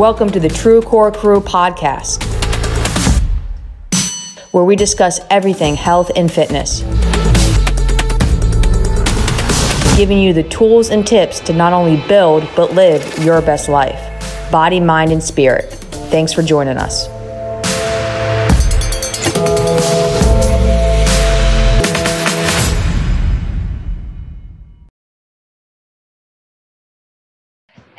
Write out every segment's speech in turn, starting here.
Welcome to the True Core Crew podcast, where we discuss everything health and fitness, giving you the tools and tips to not only build, but live your best life body, mind, and spirit. Thanks for joining us.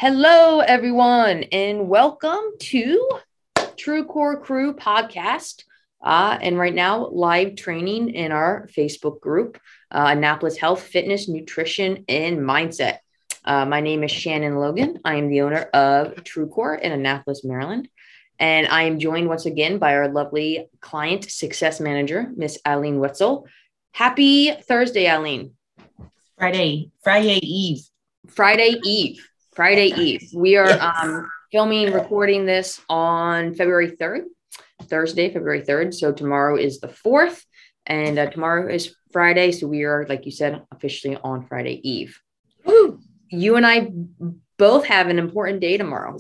Hello, everyone, and welcome to True Core Crew podcast. Uh, and right now, live training in our Facebook group, uh, Annapolis Health, Fitness, Nutrition, and Mindset. Uh, my name is Shannon Logan. I am the owner of True Core in Annapolis, Maryland. And I am joined once again by our lovely client success manager, Miss Eileen Wetzel. Happy Thursday, Eileen. Friday, Friday Eve. Friday Eve. Friday Eve. We are yes. um, filming, recording this on February 3rd, Thursday, February 3rd. So tomorrow is the 4th, and uh, tomorrow is Friday. So we are, like you said, officially on Friday Eve. Woo. You and I both have an important day tomorrow.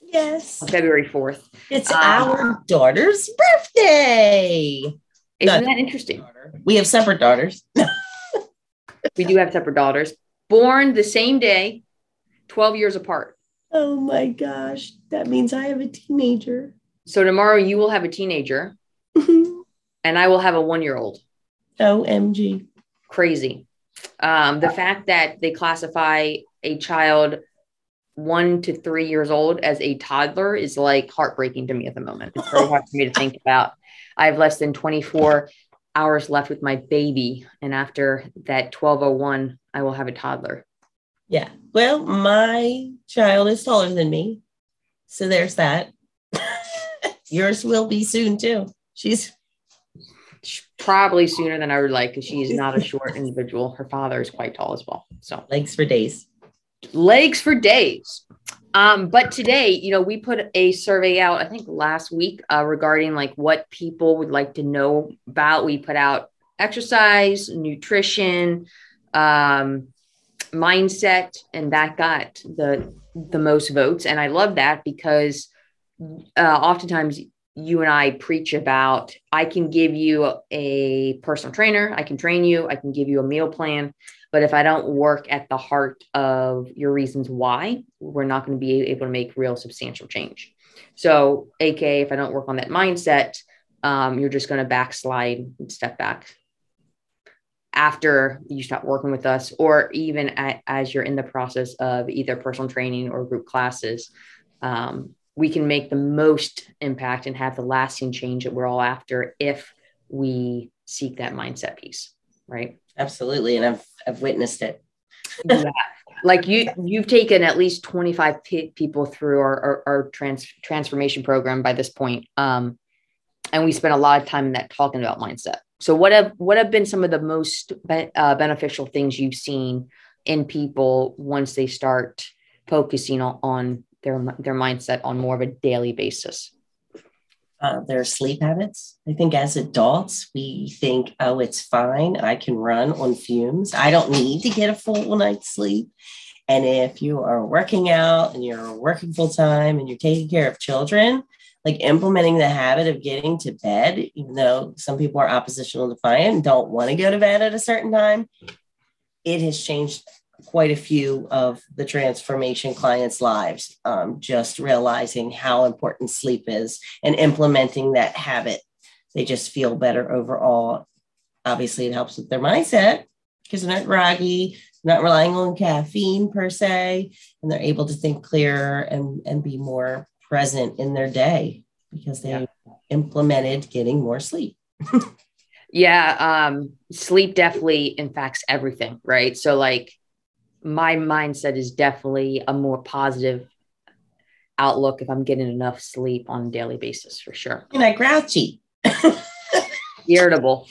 Yes. February 4th. It's um, our daughter's birthday. Isn't that interesting? We have separate daughters. we do have separate daughters. Born the same day, 12 years apart. Oh my gosh. That means I have a teenager. So tomorrow you will have a teenager and I will have a one year old. OMG. Crazy. Um, the fact that they classify a child one to three years old as a toddler is like heartbreaking to me at the moment. It's very hard for me to think about. I have less than 24 hours left with my baby. And after that 1201, I will have a toddler. Yeah. Well, my child is taller than me. So there's that. Yours will be soon too. She's probably sooner than I would like because she's not a short individual. Her father is quite tall as well. So legs for days. Legs for days. Um, but today, you know, we put a survey out, I think last week, uh, regarding like what people would like to know about. We put out exercise, nutrition, um, mindset and that got the the most votes. And i love that because uh, oftentimes you and i preach about i can give you a personal trainer i can train you i can give you a meal plan but if i don't work at the heart of your reasons why we're not going to be able to make real substantial change. So ak if i don't work on that mindset um, you're just going to backslide and step back after you stop working with us, or even at, as you're in the process of either personal training or group classes, um, we can make the most impact and have the lasting change that we're all after if we seek that mindset piece, right? Absolutely, and I've I've witnessed it. yeah. Like you, you've taken at least 25 p- people through our, our, our trans- transformation program by this point. Um, and we spent a lot of time in that talking about mindset so what have what have been some of the most be, uh, beneficial things you've seen in people once they start focusing on, on their their mindset on more of a daily basis? Uh, their sleep habits. I think as adults, we think, oh, it's fine. I can run on fumes. I don't need to get a full night's sleep. And if you are working out and you're working full time and you're taking care of children, like implementing the habit of getting to bed, even though some people are oppositional defiant and don't want to go to bed at a certain time, it has changed quite a few of the transformation clients' lives. Um, just realizing how important sleep is and implementing that habit, they just feel better overall. Obviously, it helps with their mindset because they're not groggy, not relying on caffeine per se, and they're able to think clearer and, and be more present in their day because they yeah. implemented getting more sleep. yeah, um, sleep definitely impacts everything, right? So, like, my mindset is definitely a more positive outlook if I'm getting enough sleep on a daily basis for sure. You're not grouchy. Irritable.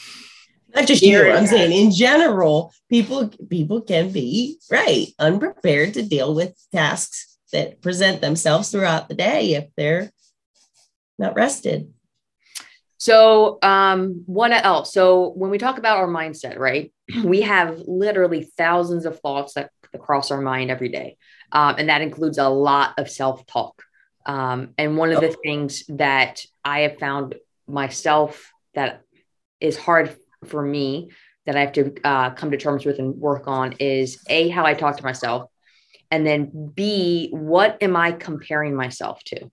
Not just you, I'm saying in general, people people can be right, unprepared to deal with tasks that present themselves throughout the day if they're not rested. So, um, what else? So, when we talk about our mindset, right, we have literally thousands of thoughts that cross our mind every day. Um, and that includes a lot of self talk. Um, and one of the things that I have found myself that is hard for me that I have to uh, come to terms with and work on is A, how I talk to myself. And then B, what am I comparing myself to?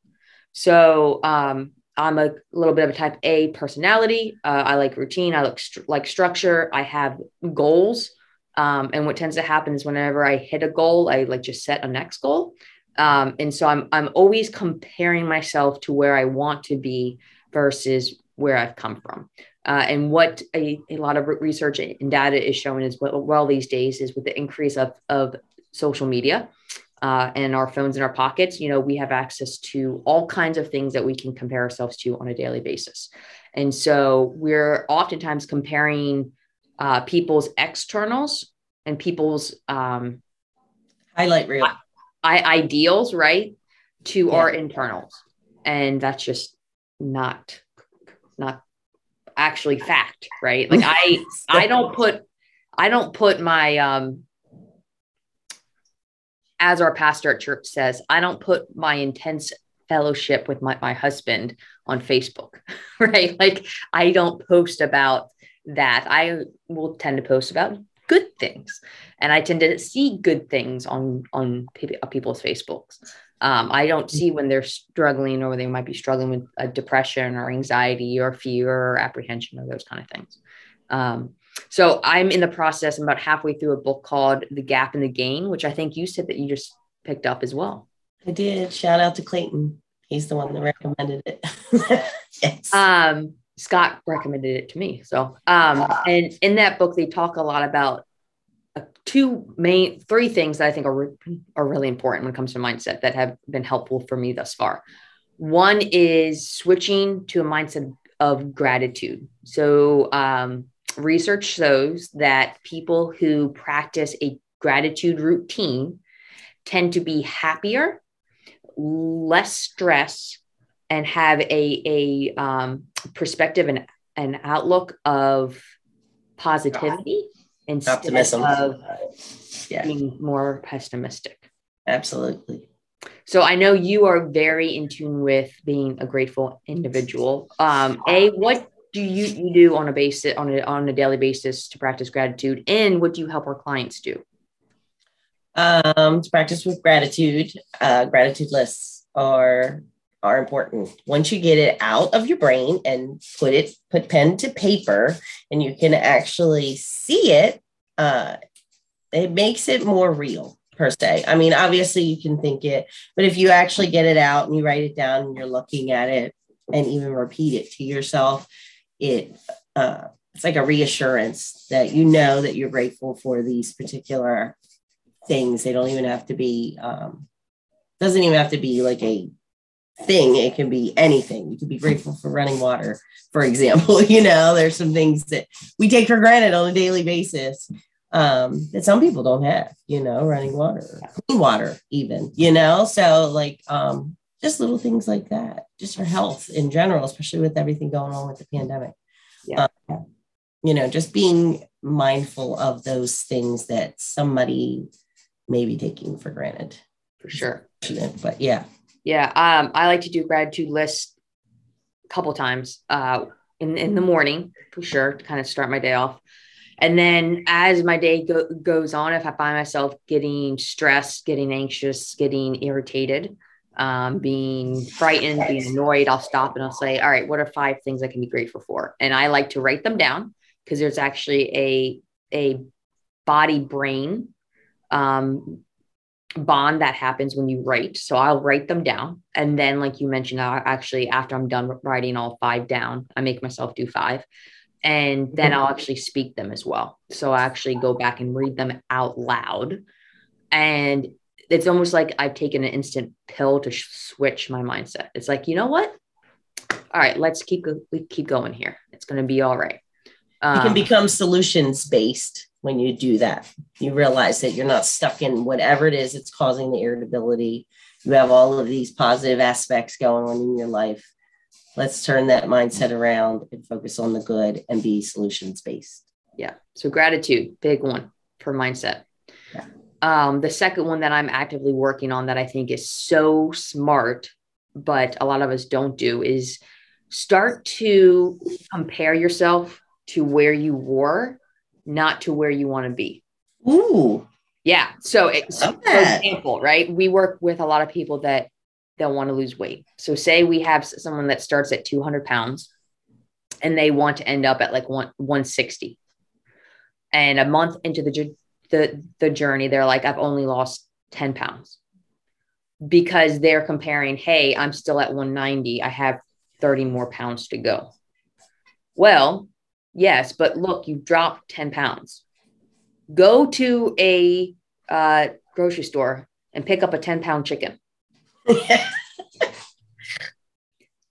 So um, I'm a little bit of a type A personality. Uh, I like routine. I like, st- like structure. I have goals. Um, and what tends to happen is whenever I hit a goal, I like just set a next goal. Um, and so I'm I'm always comparing myself to where I want to be versus where I've come from. Uh, and what a, a, lot of research and data is showing is well, well these days is with the increase of, of social media uh, and our phones in our pockets, you know, we have access to all kinds of things that we can compare ourselves to on a daily basis. And so we're oftentimes comparing uh, people's externals and people's um, highlight reel I, ideals, right, to yeah. our internals, and that's just not not actually fact, right? Like I I don't put I don't put my um as our pastor at church says, I don't put my intense fellowship with my, my husband on Facebook, right? Like I don't post about that. I will tend to post about good things, and I tend to see good things on on people's Facebooks. Um, I don't see when they're struggling or they might be struggling with a depression or anxiety or fear or apprehension or those kind of things. Um, so I'm in the process. I'm about halfway through a book called The Gap and the Gain, which I think you said that you just picked up as well. I did. Shout out to Clayton. He's the one that recommended it. yes. Um, Scott recommended it to me. So, um, and in that book, they talk a lot about uh, two main, three things that I think are, are really important when it comes to mindset that have been helpful for me thus far. One is switching to a mindset of gratitude. So, um, research shows that people who practice a gratitude routine tend to be happier, less stress, and have a, a um, perspective and an outlook of positivity instead Optimism. of yeah. being more pessimistic. Absolutely. So I know you are very in tune with being a grateful individual. Um, a, what do you, you do on a basis on a on a daily basis to practice gratitude, and what do you help our clients do? Um, to practice with gratitude, uh, gratitude lists are are important. Once you get it out of your brain and put it put pen to paper, and you can actually see it, uh, it makes it more real per se. I mean, obviously you can think it, but if you actually get it out and you write it down and you're looking at it and even repeat it to yourself, it uh, it's like a reassurance that you know that you're grateful for these particular things. They don't even have to be um, doesn't even have to be like a thing. It can be anything. You can be grateful for running water, for example. You know, there's some things that we take for granted on a daily basis um, that some people don't have. You know, running water, clean water, even. You know, so like um, just little things like that, just for health in general, especially with everything going on with the pandemic. Yeah. Um, you know, just being mindful of those things that somebody may be taking for granted. For sure. But yeah. Yeah. Um, I like to do gratitude lists a couple times uh, in, in the morning for sure to kind of start my day off. And then as my day go- goes on, if I find myself getting stressed, getting anxious, getting irritated, um, being frightened, being annoyed, I'll stop and I'll say, All right, what are five things I can be grateful for? And I like to write them down because there's actually a, a body brain um, bond that happens when you write. So I'll write them down. And then, like you mentioned, I actually, after I'm done writing all five down, I make myself do five. And then I'll actually speak them as well. So I actually go back and read them out loud. And it's almost like I've taken an instant pill to sh- switch my mindset. It's like, you know what? All right, let's keep we keep going here. It's going to be all right. Um, you can become solutions based when you do that. You realize that you're not stuck in whatever it is that's causing the irritability. You have all of these positive aspects going on in your life. Let's turn that mindset around and focus on the good and be solutions based. Yeah. So gratitude, big one for mindset. Um, the second one that I'm actively working on that I think is so smart but a lot of us don't do is start to compare yourself to where you were, not to where you want to be. Ooh. Yeah. So, it, so for example, right? We work with a lot of people that they'll want to lose weight. So, say we have someone that starts at 200 pounds and they want to end up at like one, 160. And a month into the, the, the journey, they're like, I've only lost 10 pounds because they're comparing, hey, I'm still at 190. I have 30 more pounds to go. Well, yes, but look, you've dropped 10 pounds. Go to a uh, grocery store and pick up a 10 pound chicken.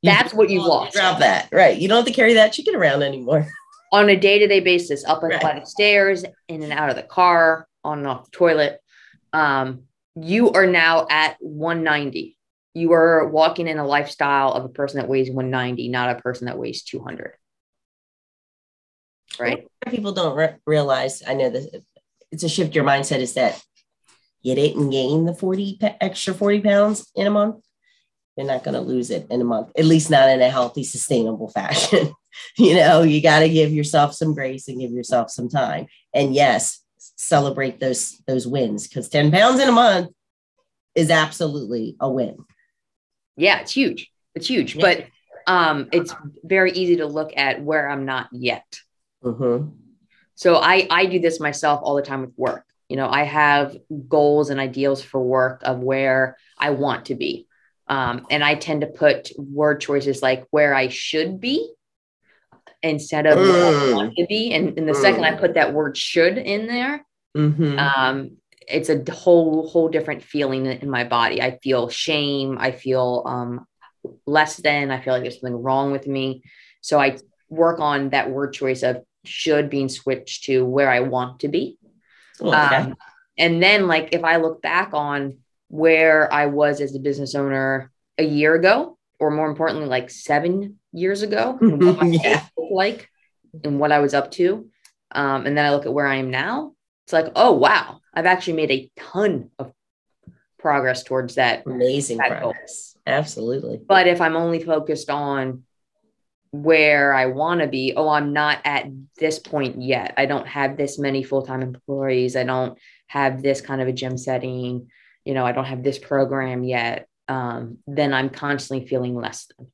That's what you've lost. Drop that. Right. You don't have to carry that chicken around anymore. On a day to day basis, up and right. flight of stairs, in and out of the car, on and off the toilet. Um, you are now at 190. You are walking in a lifestyle of a person that weighs 190, not a person that weighs 200. Right. People don't re- realize, I know that it's a shift your mindset is that you didn't gain the 40 extra 40 pounds in a month. You're not going to lose it in a month, at least not in a healthy, sustainable fashion. you know, you got to give yourself some grace and give yourself some time. And yes, celebrate those those wins because 10 pounds in a month is absolutely a win. Yeah, it's huge. It's huge, yeah. but um, it's very easy to look at where I'm not yet. Mm-hmm. So I I do this myself all the time with work. You know, I have goals and ideals for work of where I want to be. Um, and I tend to put word choices like where I should be instead of mm. want to be. And, and the mm. second I mm. put that word should in there, Mm-hmm. Um, it's a whole whole different feeling in my body. I feel shame. I feel um, less than. I feel like there's something wrong with me. So I work on that word choice of should being switched to where I want to be. Oh, okay. Um, and then, like, if I look back on where I was as a business owner a year ago, or more importantly, like seven years ago, yeah. like and what I was up to, um, and then I look at where I am now, it's like, oh wow, I've actually made a ton of progress towards that. Amazing that progress. Goal. Absolutely. But if I'm only focused on where I want to be, oh, I'm not at this point yet. I don't have this many full-time employees. I don't have this kind of a gym setting. You know, I don't have this program yet. Um, then I'm constantly feeling less than.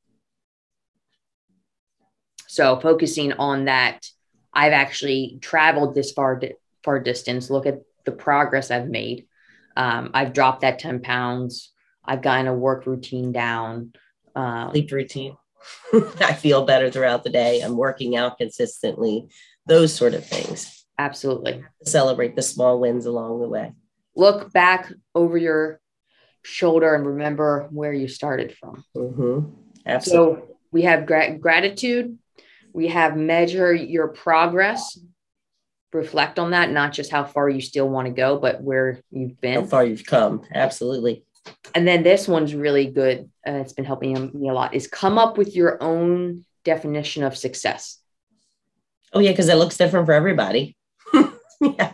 So focusing on that, I've actually traveled this far far distance, look at the progress I've made. Um, I've dropped that 10 pounds. I've gotten a work routine down. Um, Sleep routine. I feel better throughout the day. I'm working out consistently, those sort of things. Absolutely. Celebrate the small wins along the way. Look back over your shoulder and remember where you started from. Mm-hmm. Absolutely. So we have gra- gratitude, we have measure your progress reflect on that, not just how far you still want to go, but where you've been. How far you've come. Absolutely. And then this one's really good. Uh, it's been helping me a lot is come up with your own definition of success. Oh yeah, because it looks different for everybody. yeah.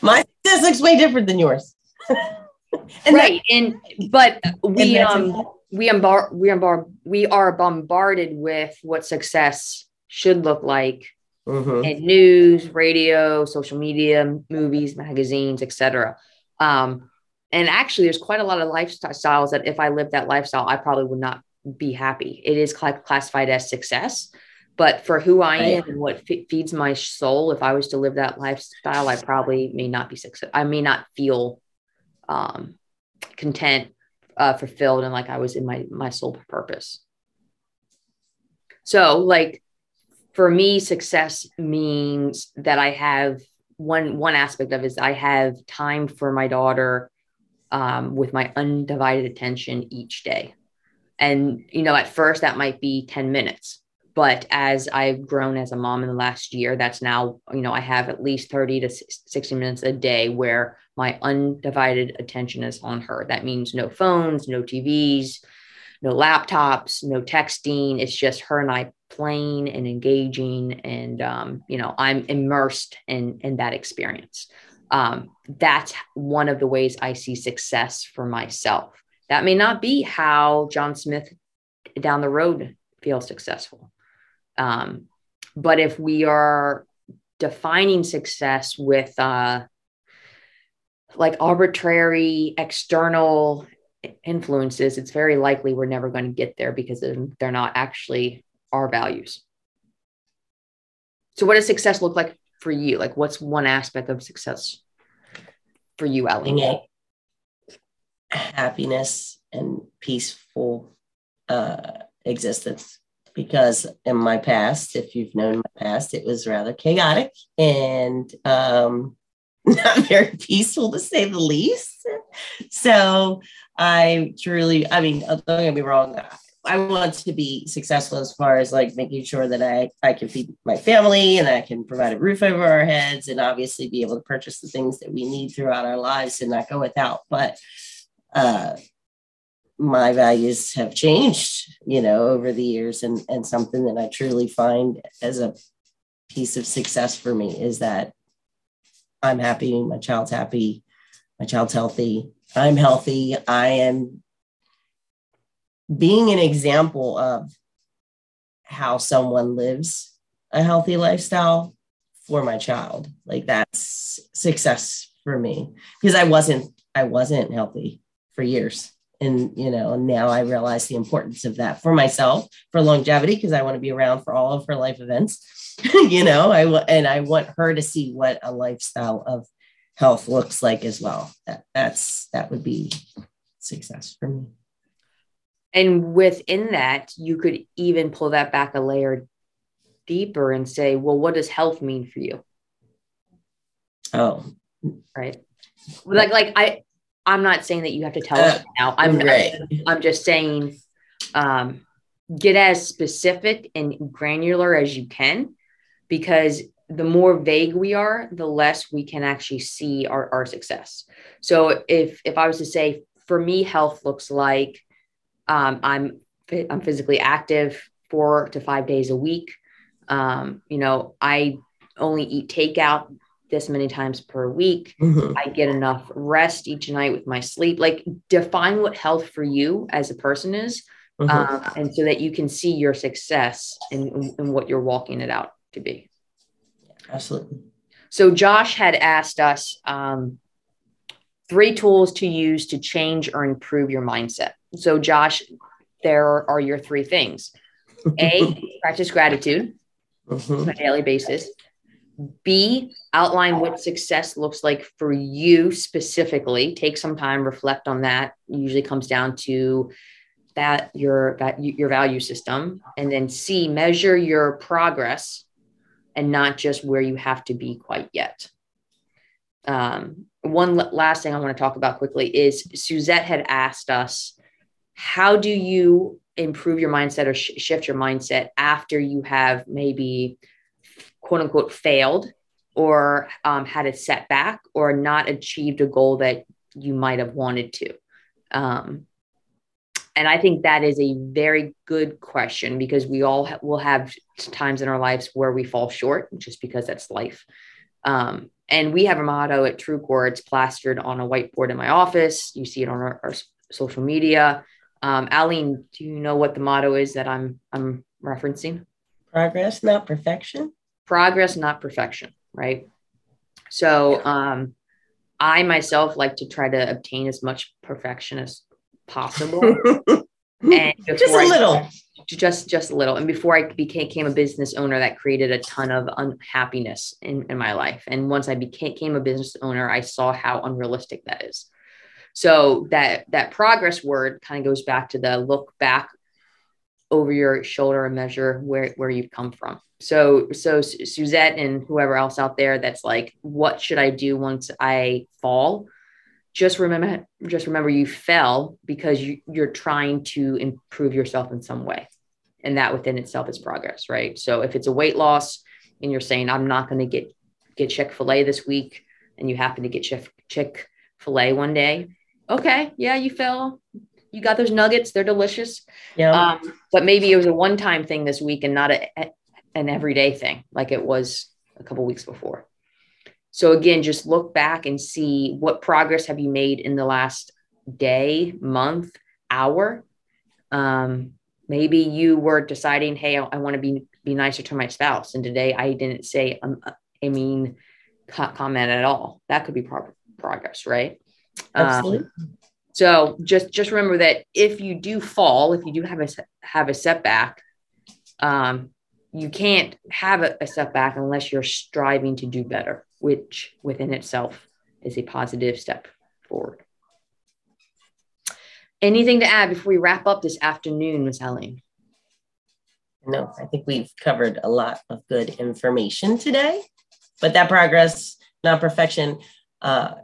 My success looks way different than yours. and right. And but we and um we embar- we embar- we are bombarded with what success should look like mm-hmm. and news, radio, social media, movies, magazines, etc. Um, and actually, there's quite a lot of lifestyles that if I lived that lifestyle, I probably would not be happy. It is cl- classified as success, but for who I am and what f- feeds my soul, if I was to live that lifestyle, I probably may not be success. I may not feel um, content, uh, fulfilled, and like I was in my my soul purpose. So, like for me, success means that I have one one aspect of it is I have time for my daughter um, with my undivided attention each day. And you know, at first that might be 10 minutes, but as I've grown as a mom in the last year, that's now, you know, I have at least 30 to 60 minutes a day where my undivided attention is on her. That means no phones, no TVs, no laptops, no texting. It's just her and I playing and engaging, and um, you know, I'm immersed in in that experience. Um, that's one of the ways I see success for myself. That may not be how John Smith down the road feels successful. Um, but if we are defining success with uh, like arbitrary external influences, it's very likely we're never going to get there because they're not actually our values. So, what does success look like for you? Like, what's one aspect of success for you, Ellie? Happiness and peaceful uh, existence. Because in my past, if you've known my past, it was rather chaotic and um, not very peaceful to say the least. So I truly, I mean, don't get me wrong, I want to be successful as far as like making sure that I, I can feed my family and I can provide a roof over our heads and obviously be able to purchase the things that we need throughout our lives and not go without. But uh, my values have changed, you know, over the years. And, and something that I truly find as a piece of success for me is that I'm happy, my child's happy, my child's healthy, I'm healthy, I am being an example of how someone lives a healthy lifestyle for my child. Like that's success for me. Because i wasn't i wasn't healthy for years. And you know now i realize the importance of that for myself for longevity because i want to be around for all of her life events. You know i and i want her to see what a lifestyle of health looks like as well. That that's that would be success for me and within that, you could even pull that back a layer deeper and say, well, what does health mean for you? Oh, right. Like, like I, I'm not saying that you have to tell us uh, now. I'm, right. I'm just saying, um, get as specific and granular as you can, because the more vague we are, the less we can actually see our, our success. So if if I was to say, for me, health looks like um, I'm I'm physically active four to five days a week. Um, you know, I only eat takeout this many times per week. Mm-hmm. I get enough rest each night with my sleep. Like define what health for you as a person is. Mm-hmm. Um, and so that you can see your success in, in what you're walking it out to be. Absolutely. So Josh had asked us um, three tools to use to change or improve your mindset. So, Josh, there are your three things A, practice gratitude mm-hmm. on a daily basis. B, outline what success looks like for you specifically. Take some time, reflect on that. It usually comes down to that your that your value system. And then C, measure your progress and not just where you have to be quite yet. Um, one last thing I want to talk about quickly is Suzette had asked us how do you improve your mindset or sh- shift your mindset after you have maybe quote unquote failed or um, had a setback or not achieved a goal that you might have wanted to? Um, and i think that is a very good question because we all ha- will have times in our lives where we fall short just because that's life. Um, and we have a motto at truecore it's plastered on a whiteboard in my office. You see it on our, our social media um, Aline, do you know what the motto is that I'm I'm referencing? Progress, not perfection. Progress, not perfection. Right. So um, I myself like to try to obtain as much perfection as possible. and just a I, little. Just just a little. And before I became a business owner, that created a ton of unhappiness in, in my life. And once I became, became a business owner, I saw how unrealistic that is. So that that progress word kind of goes back to the look back over your shoulder and measure where where you've come from. So so Suzette and whoever else out there that's like, what should I do once I fall? Just remember just remember you fell because you, you're trying to improve yourself in some way. And that within itself is progress, right? So if it's a weight loss and you're saying I'm not going to get get Chick-fil-A this week and you happen to get Chick Chick-fil-A one day, okay, yeah, you fell. You got those nuggets. They're delicious. Yeah. Um, but maybe it was a one time thing this week and not a, a, an everyday thing like it was a couple weeks before. So again, just look back and see what progress have you made in the last day, month, hour. Um, maybe you were deciding, hey, I, I want to be be nicer to my spouse, and today I didn't say um, a mean comment at all. That could be pro- progress, right? Absolutely. Um, so just just remember that if you do fall, if you do have a have a setback, um, you can't have a, a setback unless you're striving to do better, which within itself is a positive step forward. Anything to add before we wrap up this afternoon, Ms. Helene? No, I think we've covered a lot of good information today, but that progress, not perfection, uh,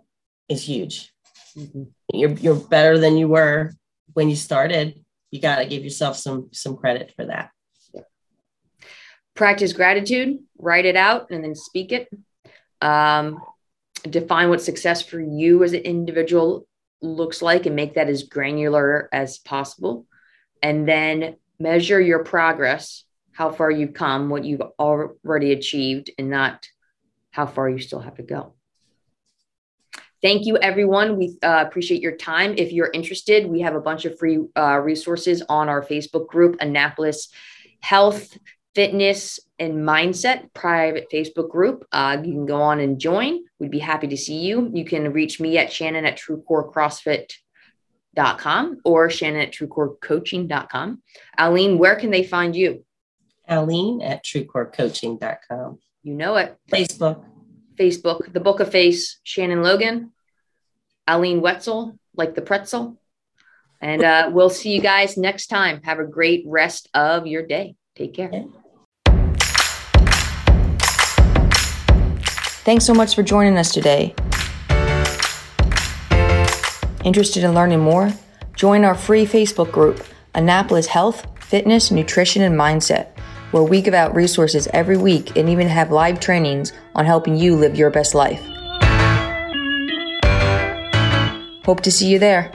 is huge. Mm-hmm. You're you're better than you were when you started. You got to give yourself some some credit for that. Practice gratitude. Write it out and then speak it. Um, define what success for you as an individual looks like and make that as granular as possible. And then measure your progress, how far you've come, what you've already achieved, and not how far you still have to go. Thank you, everyone. We uh, appreciate your time. If you're interested, we have a bunch of free uh, resources on our Facebook group, Annapolis Health, Fitness, and Mindset private Facebook group. Uh, you can go on and join. We'd be happy to see you. You can reach me at Shannon at TrueCoreCrossFit.com or Shannon at TrueCoreCoaching.com. Aline, where can they find you? Aline at TrueCoreCoaching.com. You know it. Facebook. Facebook, The Book of Face, Shannon Logan, Aline Wetzel, like the pretzel. And uh, we'll see you guys next time. Have a great rest of your day. Take care. Thanks so much for joining us today. Interested in learning more? Join our free Facebook group, Annapolis Health, Fitness, Nutrition, and Mindset where we give out resources every week and even have live trainings on helping you live your best life. Hope to see you there.